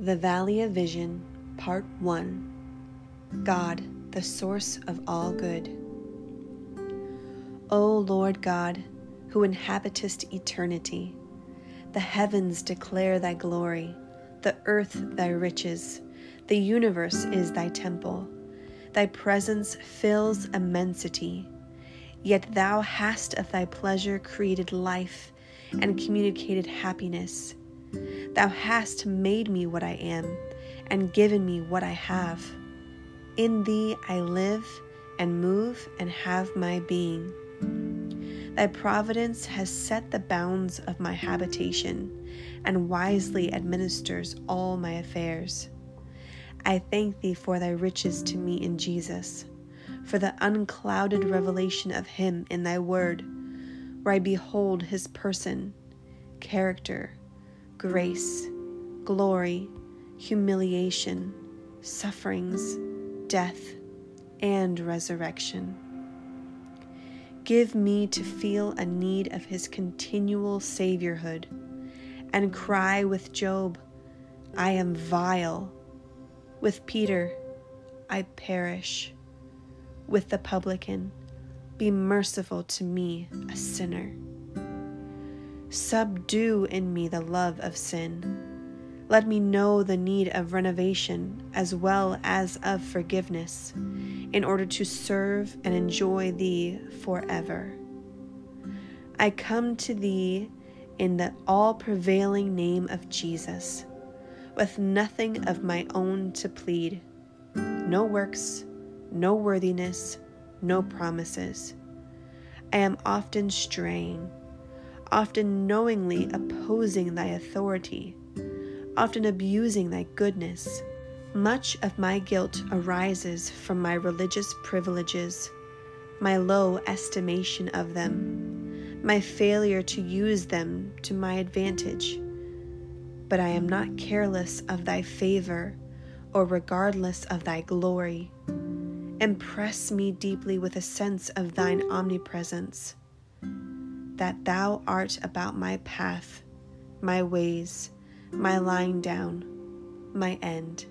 The Valley of Vision, Part 1 God, the Source of All Good. O Lord God, who inhabitest eternity, the heavens declare thy glory, the earth thy riches, the universe is thy temple. Thy presence fills immensity. Yet thou hast of thy pleasure created life and communicated happiness Thou hast made me what I am, and given me what I have. In thee I live and move and have my being. Thy providence has set the bounds of my habitation, and wisely administers all my affairs. I thank thee for thy riches to me in Jesus, for the unclouded revelation of him in thy word, where I behold his person, character, grace, glory, humiliation, sufferings, death, and resurrection. Give me to feel a need of his continual Saviorhood and cry with Job, I am vile. With Peter, I perish. With the publican, be merciful to me, a sinner. Subdue in me the love of sin. Let me know the need of renovation as well as of forgiveness, in order to serve and enjoy Thee forever. I come to Thee in the all prevailing name of Jesus, with nothing of my own to plead no works, no worthiness, no promises. I am often straying often knowingly opposing thy authority, often abusing thy goodness. Much of my guilt arises from my religious privileges, my low estimation of them, my failure to use them to my advantage. But I am not careless of thy favor or regardless of thy glory. Impress me deeply with a sense of thine omnipresence that thou art about my path, my ways, my lying down, my end.